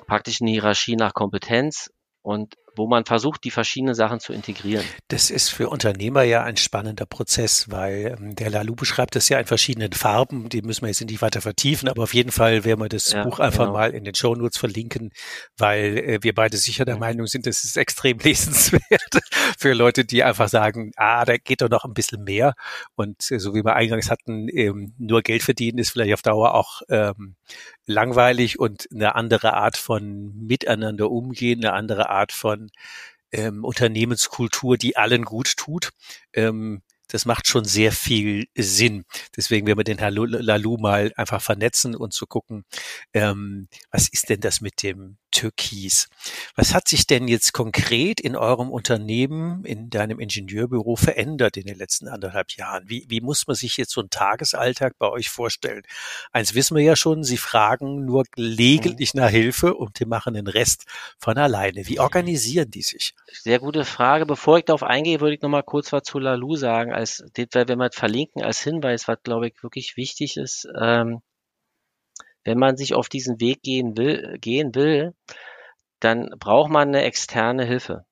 praktisch eine Hierarchie nach Kompetenz und wo man versucht, die verschiedenen Sachen zu integrieren. Das ist für Unternehmer ja ein spannender Prozess, weil ähm, der Lalu beschreibt das ja in verschiedenen Farben, die müssen wir jetzt nicht weiter vertiefen, aber auf jeden Fall werden wir das ja, Buch einfach genau. mal in den Show Notes verlinken, weil äh, wir beide sicher der Meinung sind, das ist extrem (laughs) lesenswert für Leute, die einfach sagen, ah, da geht doch noch ein bisschen mehr und äh, so wie wir eingangs hatten, ähm, nur Geld verdienen ist vielleicht auf Dauer auch ähm, langweilig und eine andere Art von Miteinander umgehen, eine andere Art von ähm, Unternehmenskultur, die allen gut tut. Ähm, das macht schon sehr viel Sinn. Deswegen werden wir den Herrn Lalu mal einfach vernetzen und zu gucken, ähm, was ist denn das mit dem Türkis? Was hat sich denn jetzt konkret in eurem Unternehmen, in deinem Ingenieurbüro verändert in den letzten anderthalb Jahren? Wie, wie muss man sich jetzt so einen Tagesalltag bei euch vorstellen? Eins wissen wir ja schon, Sie fragen nur gelegentlich nach Hilfe und die machen den Rest von alleine. Wie organisieren die sich? Sehr gute Frage. Bevor ich darauf eingehe, würde ich noch mal kurz was zu Lalu sagen als, wenn wir verlinken als Hinweis, was glaube ich wirklich wichtig ist, ähm, wenn man sich auf diesen Weg gehen will, gehen will, dann braucht man eine externe Hilfe.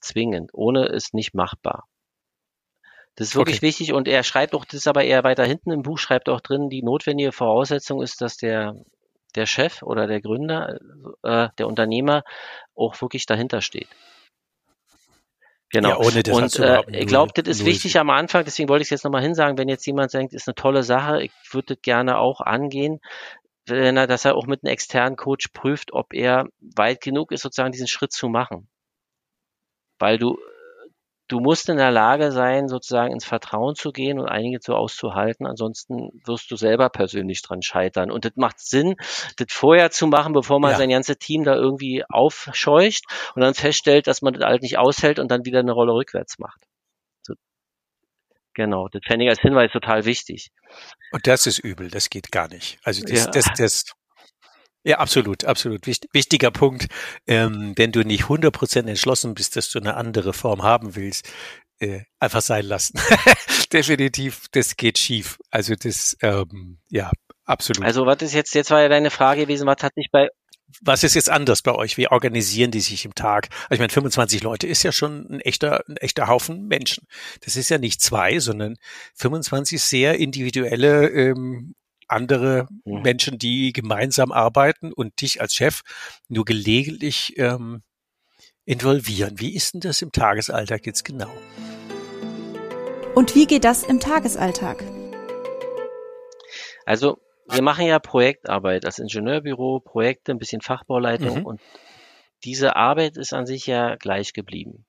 Zwingend. Ohne ist nicht machbar. Das ist wirklich okay. wichtig und er schreibt auch, das ist aber eher weiter hinten im Buch, schreibt auch drin, die notwendige Voraussetzung ist, dass der, der Chef oder der Gründer, äh, der Unternehmer auch wirklich dahinter steht. Genau. Ja, ohne das und äh, ich glaube, das ist wichtig am Anfang, deswegen wollte ich es jetzt nochmal hinsagen, wenn jetzt jemand denkt, ist eine tolle Sache, ich würde das gerne auch angehen, wenn er, dass er auch mit einem externen Coach prüft, ob er weit genug ist, sozusagen diesen Schritt zu machen. Weil du du musst in der Lage sein, sozusagen ins Vertrauen zu gehen und einige so auszuhalten. Ansonsten wirst du selber persönlich dran scheitern. Und das macht Sinn, das vorher zu machen, bevor man ja. sein ganzes Team da irgendwie aufscheucht und dann feststellt, dass man das halt nicht aushält und dann wieder eine Rolle rückwärts macht. So. Genau, das fände ich als Hinweis total wichtig. Und das ist übel, das geht gar nicht. Also das, ja. das, das, ja, absolut, absolut. Wichtiger Punkt. Ähm, wenn du nicht 100% entschlossen bist, dass du eine andere Form haben willst, äh, einfach sein lassen. (laughs) Definitiv, das geht schief. Also das, ähm, ja, absolut. Also was ist jetzt, jetzt war ja deine Frage gewesen, was hat sich bei was ist jetzt anders bei euch? Wie organisieren die sich im Tag? Also ich meine, 25 Leute ist ja schon ein echter, ein echter Haufen Menschen. Das ist ja nicht zwei, sondern 25 sehr individuelle ähm, andere mhm. Menschen, die gemeinsam arbeiten und dich als Chef nur gelegentlich ähm, involvieren. Wie ist denn das im Tagesalltag jetzt genau? Und wie geht das im Tagesalltag? Also wir machen ja Projektarbeit als Ingenieurbüro, Projekte, ein bisschen Fachbauleitung mhm. und diese Arbeit ist an sich ja gleich geblieben.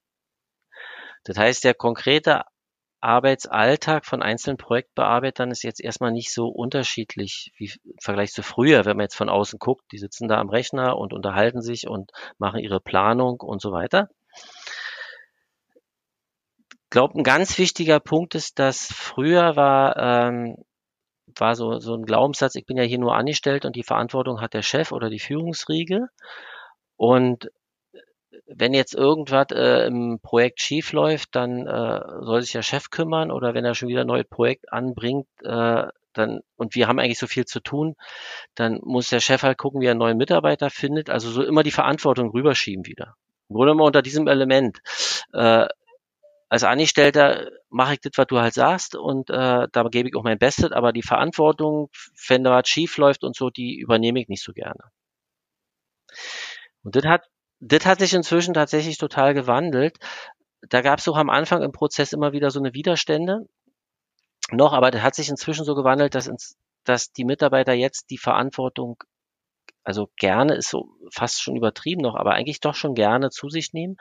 Das heißt, der konkrete Arbeitsalltag von einzelnen Projektbearbeitern ist jetzt erstmal nicht so unterschiedlich wie im Vergleich zu früher, wenn man jetzt von außen guckt. Die sitzen da am Rechner und unterhalten sich und machen ihre Planung und so weiter. Ich glaube, ein ganz wichtiger Punkt ist, dass früher war, ähm, war so, so ein Glaubenssatz, ich bin ja hier nur angestellt und die Verantwortung hat der Chef oder die Führungsriege. Und wenn jetzt irgendwas äh, im Projekt schief läuft, dann äh, soll sich der Chef kümmern oder wenn er schon wieder ein neues Projekt anbringt, äh, dann und wir haben eigentlich so viel zu tun, dann muss der Chef halt gucken, wie er einen neuen Mitarbeiter findet. Also so immer die Verantwortung rüberschieben wieder. Im Grunde mal unter diesem Element. Äh, als Angestellter mache ich das, was du halt sagst und äh, da gebe ich auch mein Bestes, aber die Verantwortung, wenn da was schief läuft und so, die übernehme ich nicht so gerne. Und das hat das hat sich inzwischen tatsächlich total gewandelt. Da gab es auch am Anfang im Prozess immer wieder so eine Widerstände noch, aber das hat sich inzwischen so gewandelt, dass, ins, dass die Mitarbeiter jetzt die Verantwortung, also gerne ist so fast schon übertrieben noch, aber eigentlich doch schon gerne zu sich nehmen.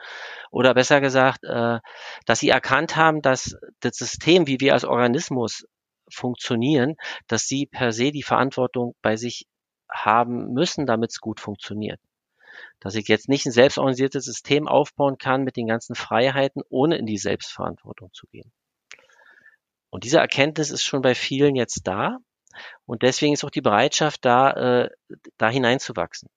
Oder besser gesagt, äh, dass sie erkannt haben, dass das System, wie wir als Organismus funktionieren, dass sie per se die Verantwortung bei sich haben müssen, damit es gut funktioniert dass ich jetzt nicht ein selbstorganisiertes System aufbauen kann mit den ganzen Freiheiten, ohne in die Selbstverantwortung zu gehen. Und diese Erkenntnis ist schon bei vielen jetzt da. Und deswegen ist auch die Bereitschaft da, äh, da hineinzuwachsen.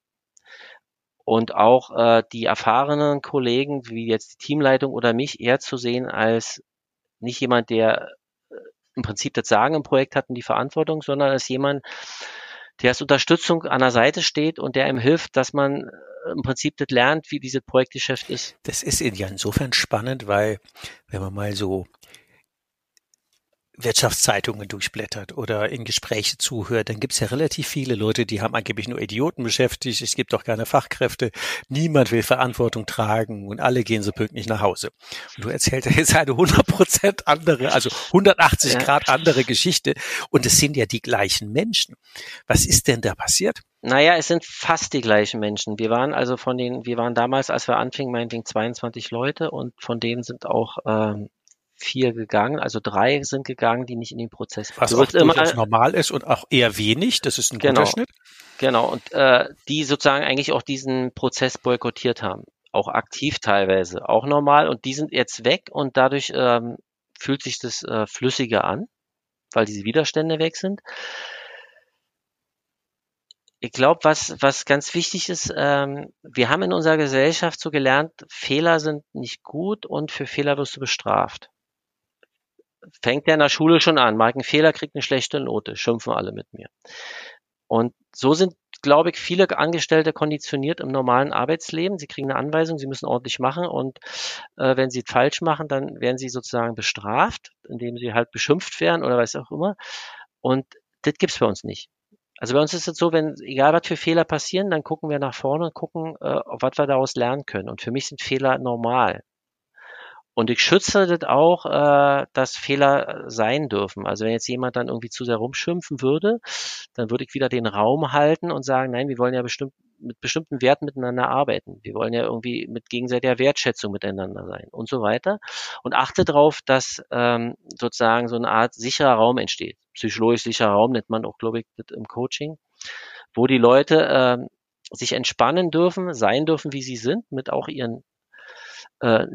Und auch äh, die erfahrenen Kollegen, wie jetzt die Teamleitung oder mich, eher zu sehen als nicht jemand, der äh, im Prinzip das Sagen im Projekt hat und die Verantwortung, sondern als jemand, der als Unterstützung an der Seite steht und der ihm hilft, dass man im Prinzip das lernt, wie dieses Projektgeschäft ist. Das ist ja insofern spannend, weil wenn man mal so Wirtschaftszeitungen durchblättert oder in Gespräche zuhört, dann gibt es ja relativ viele Leute, die haben angeblich nur Idioten beschäftigt, es gibt doch keine Fachkräfte, niemand will Verantwortung tragen und alle gehen so pünktlich nach Hause. Und du erzählst jetzt eine 100% andere, also 180 ja. Grad andere Geschichte und es sind ja die gleichen Menschen. Was ist denn da passiert? Naja, es sind fast die gleichen Menschen. Wir waren also von den, wir waren damals, als wir anfingen, meinetwegen 22 Leute und von denen sind auch ähm, vier gegangen, also drei sind gegangen, die nicht in den Prozess Was auch immer normal ist und auch eher wenig, das ist ein genau, guter Schnitt. Genau, und äh, die sozusagen eigentlich auch diesen Prozess boykottiert haben, auch aktiv teilweise, auch normal und die sind jetzt weg und dadurch ähm, fühlt sich das äh, flüssiger an, weil diese Widerstände weg sind. Ich glaube, was, was ganz wichtig ist, ähm, wir haben in unserer Gesellschaft so gelernt, Fehler sind nicht gut und für Fehler wirst du bestraft fängt ja in der Schule schon an. Mag einen Fehler, kriegt eine schlechte Note, schimpfen alle mit mir. Und so sind, glaube ich, viele Angestellte konditioniert im normalen Arbeitsleben. Sie kriegen eine Anweisung, sie müssen ordentlich machen und äh, wenn sie falsch machen, dann werden sie sozusagen bestraft, indem sie halt beschimpft werden oder weiß auch immer. Und das gibt's bei uns nicht. Also bei uns ist es so, wenn, egal was für Fehler passieren, dann gucken wir nach vorne und gucken, äh, was wir daraus lernen können. Und für mich sind Fehler normal. Und ich schütze das auch, äh, dass Fehler sein dürfen. Also wenn jetzt jemand dann irgendwie zu sehr rumschimpfen würde, dann würde ich wieder den Raum halten und sagen, nein, wir wollen ja bestimmt mit bestimmten Werten miteinander arbeiten. Wir wollen ja irgendwie mit gegenseitiger Wertschätzung miteinander sein und so weiter. Und achte darauf, dass ähm, sozusagen so eine Art sicherer Raum entsteht. Psychologisch sicherer Raum nennt man auch, glaube ich, im Coaching, wo die Leute äh, sich entspannen dürfen, sein dürfen, wie sie sind, mit auch ihren äh,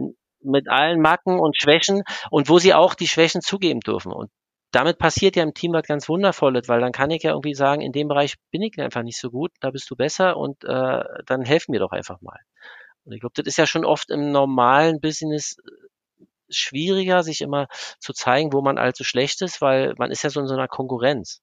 mit allen Macken und Schwächen und wo sie auch die Schwächen zugeben dürfen. Und damit passiert ja im Team was ganz Wundervolles, weil dann kann ich ja irgendwie sagen, in dem Bereich bin ich einfach nicht so gut, da bist du besser und äh, dann helfen mir doch einfach mal. Und ich glaube, das ist ja schon oft im normalen Business äh, schwieriger, sich immer zu zeigen, wo man allzu schlecht ist, weil man ist ja so in so einer Konkurrenz.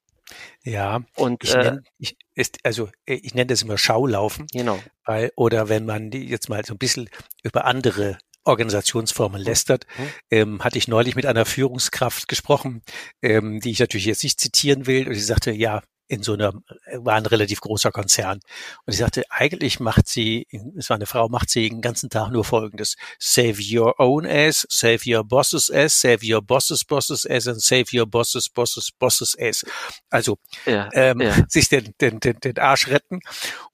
Ja, und ich, äh, nenn, ich ist, also äh, ich nenne das immer Schaulaufen. Genau. Weil, oder wenn man die jetzt mal so ein bisschen über andere Organisationsformen lästert, mhm. ähm, hatte ich neulich mit einer Führungskraft gesprochen, ähm, die ich natürlich jetzt nicht zitieren will. Und sie sagte, ja, in so einer, war ein relativ großer Konzern. Und ich sagte, eigentlich macht sie, es war eine Frau, macht sie den ganzen Tag nur Folgendes. Save your own ass, save your boss's ass, save your boss's boss's ass and save your boss's boss's boss's ass. Also, ja, ähm, ja. (laughs) sich den, den, den, den Arsch retten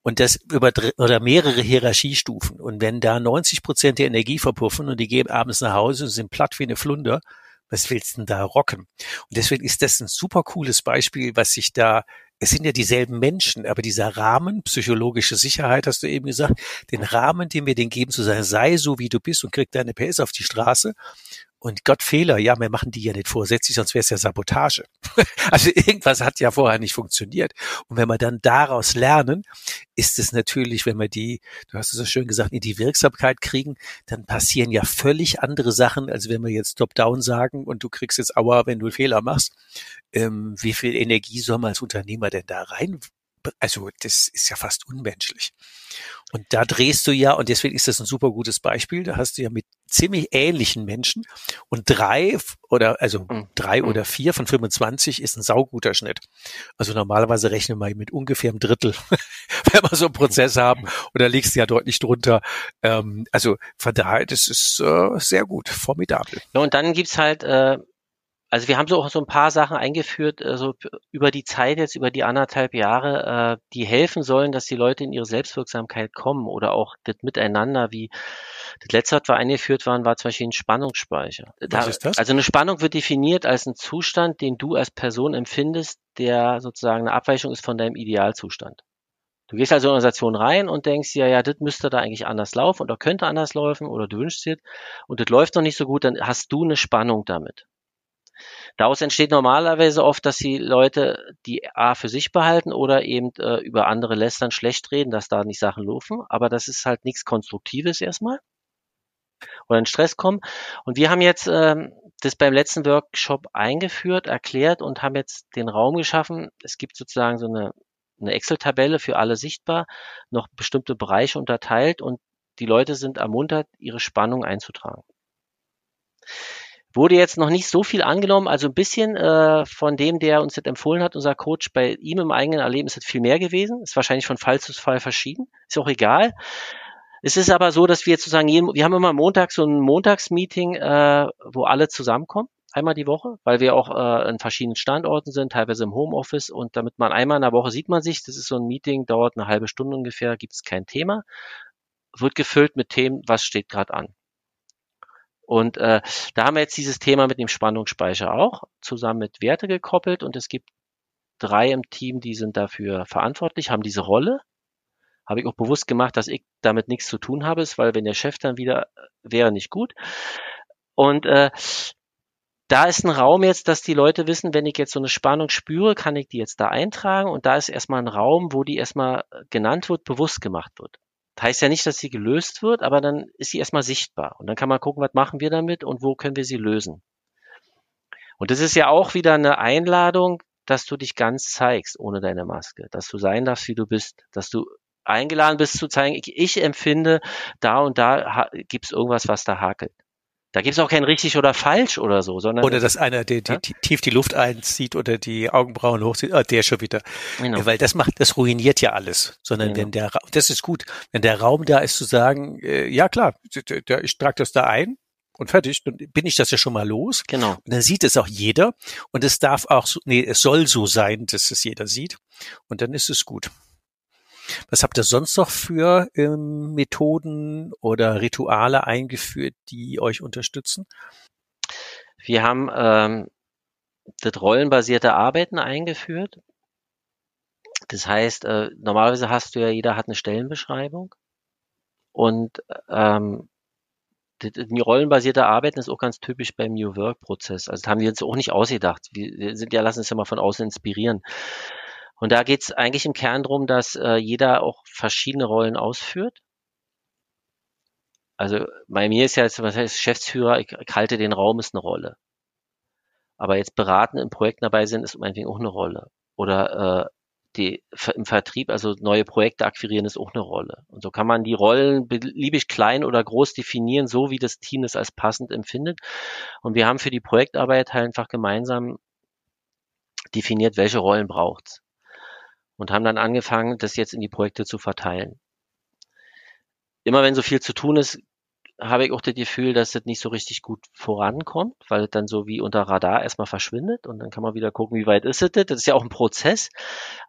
und das über oder mehrere Hierarchiestufen. Und wenn da 90 Prozent der Energie verpuffen und die gehen abends nach Hause und sind platt wie eine Flunder, was willst du denn da rocken? Und deswegen ist das ein super cooles Beispiel, was sich da es sind ja dieselben Menschen, aber dieser Rahmen, psychologische Sicherheit, hast du eben gesagt, den Rahmen, den wir denen geben, zu sagen, sei so wie du bist und krieg deine PS auf die Straße und Gott Fehler, ja, wir machen die ja nicht vorsätzlich, sonst wäre es ja Sabotage. (laughs) also irgendwas hat ja vorher nicht funktioniert. Und wenn wir dann daraus lernen, ist es natürlich, wenn wir die, du hast es so schön gesagt, in die Wirksamkeit kriegen, dann passieren ja völlig andere Sachen, als wenn wir jetzt Top-Down sagen und du kriegst jetzt Aua, wenn du einen Fehler machst. Ähm, wie viel Energie soll man als Unternehmer denn da rein also das ist ja fast unmenschlich. Und da drehst du ja, und deswegen ist das ein super gutes Beispiel, da hast du ja mit ziemlich ähnlichen Menschen und drei oder also mhm. drei mhm. oder vier von 25 ist ein sauguter Schnitt. Also normalerweise rechnen wir mit ungefähr einem Drittel, (laughs) wenn wir so einen Prozess haben, und da liegst du ja deutlich drunter. Ähm, also von daher, das ist äh, sehr gut, formidabel. Ja, und dann gibt's halt äh, also wir haben so auch so ein paar Sachen eingeführt, also über die Zeit jetzt, über die anderthalb Jahre, äh, die helfen sollen, dass die Leute in ihre Selbstwirksamkeit kommen oder auch das Miteinander, wie das letzte, was wir eingeführt waren, war zum Beispiel ein Spannungsspeicher. Was ist das? Also eine Spannung wird definiert als ein Zustand, den du als Person empfindest, der sozusagen eine Abweichung ist von deinem Idealzustand. Du gehst also in eine Organisation rein und denkst ja, ja, das müsste da eigentlich anders laufen oder könnte anders laufen oder du wünschst dir und das läuft noch nicht so gut, dann hast du eine Spannung damit. Daraus entsteht normalerweise oft, dass die Leute die A für sich behalten oder eben äh, über andere lästern, schlecht reden, dass da nicht Sachen laufen. Aber das ist halt nichts Konstruktives erstmal. Oder in Stress kommen. Und wir haben jetzt ähm, das beim letzten Workshop eingeführt, erklärt und haben jetzt den Raum geschaffen. Es gibt sozusagen so eine eine Excel-Tabelle für alle sichtbar, noch bestimmte Bereiche unterteilt und die Leute sind ermuntert, ihre Spannung einzutragen. Wurde jetzt noch nicht so viel angenommen, also ein bisschen äh, von dem, der uns das empfohlen hat, unser Coach, bei ihm im eigenen Erleben ist es viel mehr gewesen. Ist wahrscheinlich von Fall zu Fall verschieden. Ist auch egal. Es ist aber so, dass wir sozusagen jeden, wir haben immer Montag so ein Montagsmeeting, äh, wo alle zusammenkommen, einmal die Woche, weil wir auch äh, in verschiedenen Standorten sind, teilweise im Homeoffice und damit man einmal in der Woche sieht man sich, das ist so ein Meeting, dauert eine halbe Stunde ungefähr, gibt es kein Thema, wird gefüllt mit Themen, was steht gerade an. Und äh, da haben wir jetzt dieses Thema mit dem Spannungsspeicher auch zusammen mit Werte gekoppelt und es gibt drei im Team, die sind dafür verantwortlich, haben diese Rolle. Habe ich auch bewusst gemacht, dass ich damit nichts zu tun habe, weil wenn der Chef dann wieder äh, wäre nicht gut. Und äh, da ist ein Raum jetzt, dass die Leute wissen, wenn ich jetzt so eine Spannung spüre, kann ich die jetzt da eintragen und da ist erstmal ein Raum, wo die erstmal genannt wird, bewusst gemacht wird. Das heißt ja nicht, dass sie gelöst wird, aber dann ist sie erstmal sichtbar. Und dann kann man gucken, was machen wir damit und wo können wir sie lösen. Und das ist ja auch wieder eine Einladung, dass du dich ganz zeigst ohne deine Maske, dass du sein darfst, wie du bist, dass du eingeladen bist zu zeigen, ich, ich empfinde, da und da gibt es irgendwas, was da hakelt. Da gibt es auch kein richtig oder falsch oder so, sondern. Oder dass einer die, die, die, tief die Luft einzieht oder die Augenbrauen hochzieht, ah, der schon wieder. Genau. Weil das macht, das ruiniert ja alles. Sondern genau. wenn der das ist gut, wenn der Raum da ist zu sagen, äh, ja klar, ich trage das da ein, und fertig, dann bin ich das ja schon mal los. Genau. Und dann sieht es auch jeder. Und es darf auch so, nee, es soll so sein, dass es jeder sieht. Und dann ist es gut. Was habt ihr sonst noch für ähm, Methoden oder Rituale eingeführt, die euch unterstützen? Wir haben ähm, das rollenbasierte Arbeiten eingeführt. Das heißt, äh, normalerweise hast du ja, jeder hat eine Stellenbeschreibung und ähm, die rollenbasierte Arbeiten ist auch ganz typisch beim New Work Prozess. Also das haben wir uns auch nicht ausgedacht. Wir sind ja, lassen uns ja mal von außen inspirieren. Und da geht es eigentlich im Kern darum, dass äh, jeder auch verschiedene Rollen ausführt. Also bei mir ist ja jetzt, was heißt Geschäftsführer, ich, ich halte den Raum, ist eine Rolle. Aber jetzt beraten im Projekt dabei sind, ist meinetwegen auch eine Rolle. Oder äh, die, im Vertrieb, also neue Projekte akquirieren, ist auch eine Rolle. Und so kann man die Rollen beliebig klein oder groß definieren, so wie das Team das als passend empfindet. Und wir haben für die Projektarbeit halt einfach gemeinsam definiert, welche Rollen braucht's und haben dann angefangen, das jetzt in die Projekte zu verteilen. Immer wenn so viel zu tun ist, habe ich auch das Gefühl, dass das nicht so richtig gut vorankommt, weil es dann so wie unter Radar erstmal verschwindet und dann kann man wieder gucken, wie weit ist es das. Das ist ja auch ein Prozess.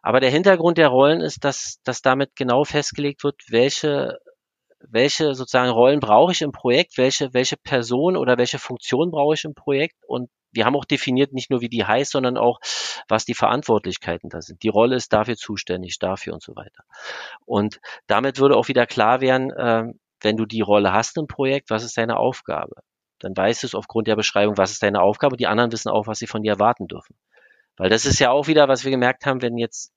Aber der Hintergrund der Rollen ist, dass, dass damit genau festgelegt wird, welche, welche sozusagen Rollen brauche ich im Projekt, welche, welche Person oder welche Funktion brauche ich im Projekt und wir haben auch definiert, nicht nur wie die heißt, sondern auch, was die Verantwortlichkeiten da sind. Die Rolle ist dafür zuständig, dafür und so weiter. Und damit würde auch wieder klar werden, äh, wenn du die Rolle hast im Projekt, was ist deine Aufgabe? Dann weißt du es aufgrund der Beschreibung, was ist deine Aufgabe. Die anderen wissen auch, was sie von dir erwarten dürfen. Weil das ist ja auch wieder, was wir gemerkt haben, wenn jetzt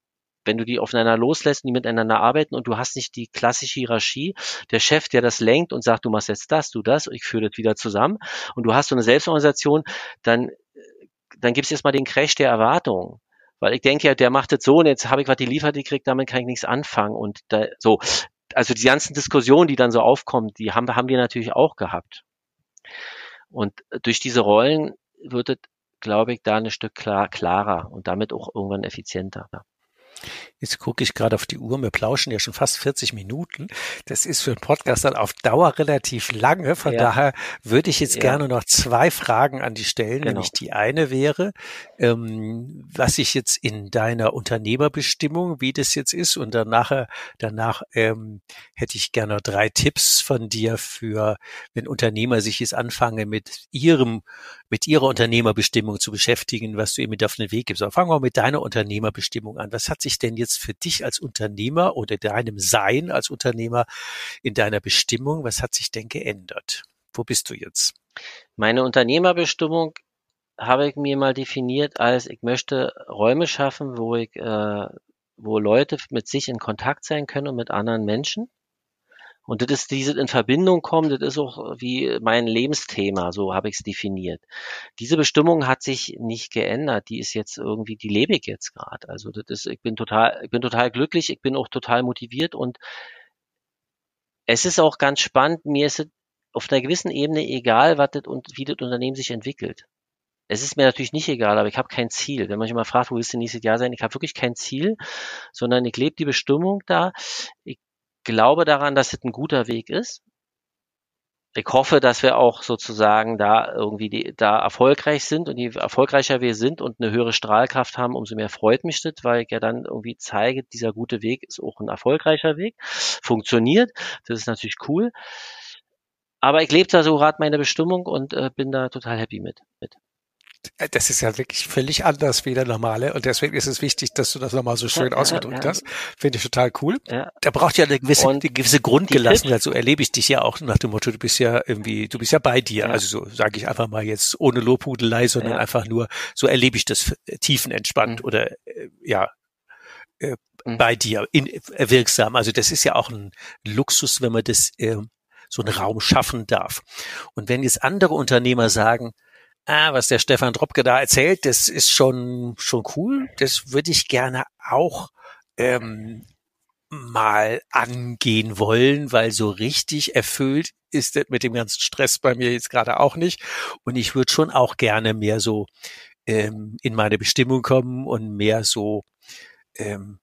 wenn du die aufeinander loslässt, die miteinander arbeiten und du hast nicht die klassische Hierarchie, der Chef, der das lenkt und sagt, du machst jetzt das, du das, ich führe das wieder zusammen und du hast so eine Selbstorganisation, dann, dann gibt es erstmal den Crash der Erwartungen. Weil ich denke ja, der macht das so und jetzt habe ich was geliefert gekriegt, damit kann ich nichts anfangen und da, so. Also die ganzen Diskussionen, die dann so aufkommen, die haben, haben wir natürlich auch gehabt. Und durch diese Rollen wird es, glaube ich, da ein Stück klar, klarer und damit auch irgendwann effizienter. Jetzt gucke ich gerade auf die Uhr. Wir plauschen ja schon fast 40 Minuten. Das ist für einen Podcast dann auf Dauer relativ lange. Von ja. daher würde ich jetzt ja. gerne noch zwei Fragen an die stellen. Genau. Nämlich die eine wäre, ähm, was ich jetzt in deiner Unternehmerbestimmung, wie das jetzt ist, und danach, danach ähm, hätte ich gerne noch drei Tipps von dir für, wenn Unternehmer sich jetzt anfangen, mit ihrem, mit ihrer Unternehmerbestimmung zu beschäftigen, was du ihm mit auf den Weg gibst. Aber fangen wir mit deiner Unternehmerbestimmung an. Was hat sich denn jetzt für dich als Unternehmer oder deinem Sein als Unternehmer in deiner Bestimmung, was hat sich denn geändert? Wo bist du jetzt? Meine Unternehmerbestimmung habe ich mir mal definiert als, ich möchte Räume schaffen, wo ich, äh, wo Leute mit sich in Kontakt sein können und mit anderen Menschen Und das ist diese in Verbindung kommen, das ist auch wie mein Lebensthema, so habe ich es definiert. Diese Bestimmung hat sich nicht geändert, die ist jetzt irgendwie, die lebe ich jetzt gerade. Also das ist, ich bin total, ich bin total glücklich, ich bin auch total motiviert und es ist auch ganz spannend, mir ist es auf einer gewissen Ebene egal, was das und wie das Unternehmen sich entwickelt. Es ist mir natürlich nicht egal, aber ich habe kein Ziel. Wenn man sich mal fragt, wo willst du nächstes Jahr sein, ich habe wirklich kein Ziel, sondern ich lebe die Bestimmung da. Ich glaube daran, dass es ein guter Weg ist. Ich hoffe, dass wir auch sozusagen da irgendwie die, da erfolgreich sind und je erfolgreicher wir sind und eine höhere Strahlkraft haben, umso mehr freut mich das, weil ich ja dann irgendwie zeige, dieser gute Weg ist auch ein erfolgreicher Weg, funktioniert. Das ist natürlich cool. Aber ich lebe da so gerade meine Bestimmung und äh, bin da total happy mit. mit. Das ist ja wirklich völlig anders wie der normale und deswegen ist es wichtig, dass du das nochmal so schön ja, ausgedrückt ja, hast. Finde ich total cool. Ja. Da braucht ja eine gewisse, eine gewisse Grundgelassenheit. So erlebe ich dich ja auch nach dem Motto, du bist ja irgendwie, du bist ja bei dir. Also so sage ich einfach mal jetzt ohne Lobhudelei, sondern einfach nur, so erlebe ich das tiefenentspannt mhm. oder äh, ja, äh, mhm. bei dir, in, äh, wirksam. Also das ist ja auch ein Luxus, wenn man das äh, so einen Raum schaffen darf. Und wenn jetzt andere Unternehmer sagen, ah, was der Stefan Dropke da erzählt, das ist schon, schon cool. Das würde ich gerne auch ähm, mal angehen wollen, weil so richtig erfüllt ist das mit dem ganzen Stress bei mir jetzt gerade auch nicht. Und ich würde schon auch gerne mehr so ähm, in meine Bestimmung kommen und mehr so, ähm,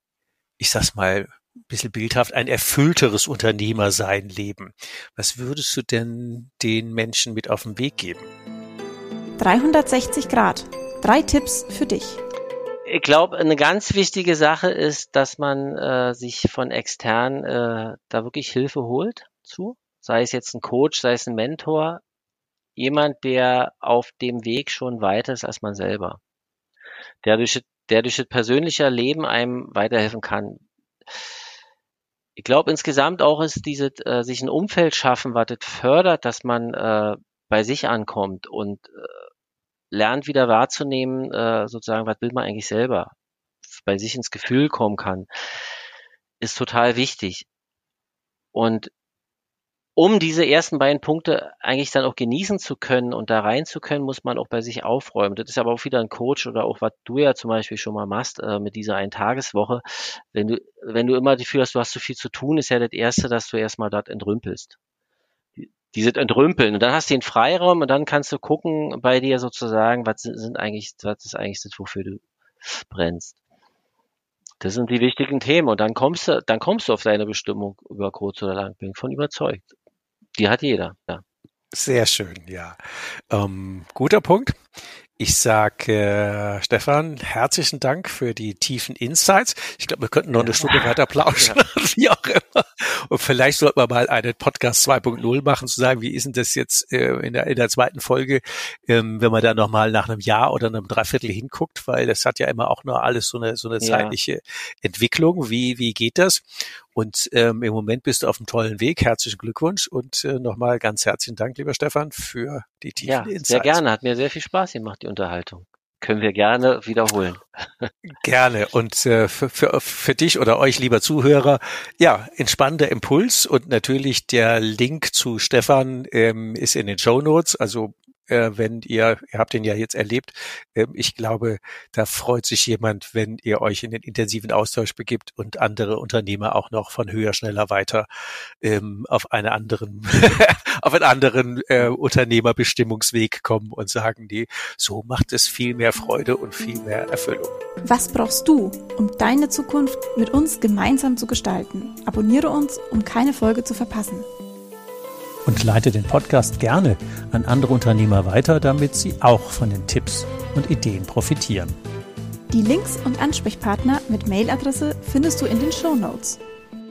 ich sag's mal, ein bisschen bildhaft, ein erfüllteres Unternehmersein leben. Was würdest du denn den Menschen mit auf den Weg geben? 360 Grad. Drei Tipps für dich. Ich glaube, eine ganz wichtige Sache ist, dass man äh, sich von extern äh, da wirklich Hilfe holt zu. Sei es jetzt ein Coach, sei es ein Mentor, jemand, der auf dem Weg schon weiter ist als man selber. Der durch, der durch das persönliche Leben einem weiterhelfen kann. Ich glaube insgesamt auch ist diese, äh, sich ein Umfeld schaffen, was das fördert, dass man äh, bei sich ankommt und äh, lernt wieder wahrzunehmen, äh, sozusagen, was will man eigentlich selber, bei sich ins Gefühl kommen kann, ist total wichtig. Und um diese ersten beiden Punkte eigentlich dann auch genießen zu können und da rein zu können, muss man auch bei sich aufräumen. Das ist aber auch wieder ein Coach oder auch was du ja zum Beispiel schon mal machst äh, mit dieser Eintageswoche. Wenn du, wenn du immer das Gefühl hast, du hast zu viel zu tun, ist ja das Erste, dass du erstmal dort entrümpelst diese entrümpeln. Und dann hast du den Freiraum und dann kannst du gucken bei dir sozusagen, was sind eigentlich, was ist eigentlich das, wofür du brennst. Das sind die wichtigen Themen. Und dann kommst du, dann kommst du auf deine Bestimmung über kurz oder lang. Bin von überzeugt. Die hat jeder, ja. Sehr schön, ja. Ähm, guter Punkt. Ich sage äh, Stefan, herzlichen Dank für die tiefen Insights. Ich glaube, wir könnten noch eine Stunde weiter plauschen, ja. wie auch immer. Und vielleicht sollten wir mal einen Podcast 2.0 machen, zu sagen, wie ist denn das jetzt äh, in, der, in der zweiten Folge, ähm, wenn man da nochmal nach einem Jahr oder einem Dreiviertel hinguckt, weil das hat ja immer auch nur alles so eine, so eine zeitliche ja. Entwicklung. Wie, wie geht das? Und ähm, im Moment bist du auf einem tollen Weg. Herzlichen Glückwunsch und äh, nochmal ganz herzlichen Dank, lieber Stefan, für die tiefen ja, Insights. Sehr gerne, hat mir sehr viel Spaß gemacht, die Unterhaltung. Können wir gerne wiederholen. (laughs) Gerne. Und äh, für, für, für dich oder euch, lieber Zuhörer, ja, entspannender Impuls und natürlich der Link zu Stefan ähm, ist in den Show Notes. Also äh, wenn ihr, ihr habt ihn ja jetzt erlebt, äh, ich glaube, da freut sich jemand, wenn ihr euch in den intensiven Austausch begibt und andere Unternehmer auch noch von höher, schneller, weiter ähm, auf einen anderen, (laughs) auf einen anderen äh, Unternehmerbestimmungsweg kommen und sagen, die, so macht es viel mehr Freude und viel mehr Erfüllung. Was brauchst du, um deine Zukunft mit uns gemeinsam zu gestalten? Abonniere uns, um keine Folge zu verpassen und leite den Podcast gerne an andere Unternehmer weiter, damit sie auch von den Tipps und Ideen profitieren. Die Links und Ansprechpartner mit Mailadresse findest du in den Show Notes.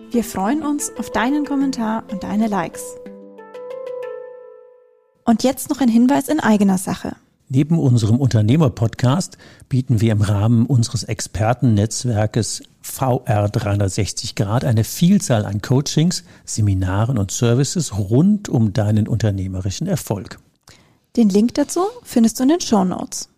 Wir freuen uns auf deinen Kommentar und deine Likes. Und jetzt noch ein Hinweis in eigener Sache. Neben unserem Unternehmer-Podcast bieten wir im Rahmen unseres Expertennetzwerkes VR 360 Grad eine Vielzahl an Coachings, Seminaren und Services rund um deinen unternehmerischen Erfolg. Den Link dazu findest du in den Show Notes.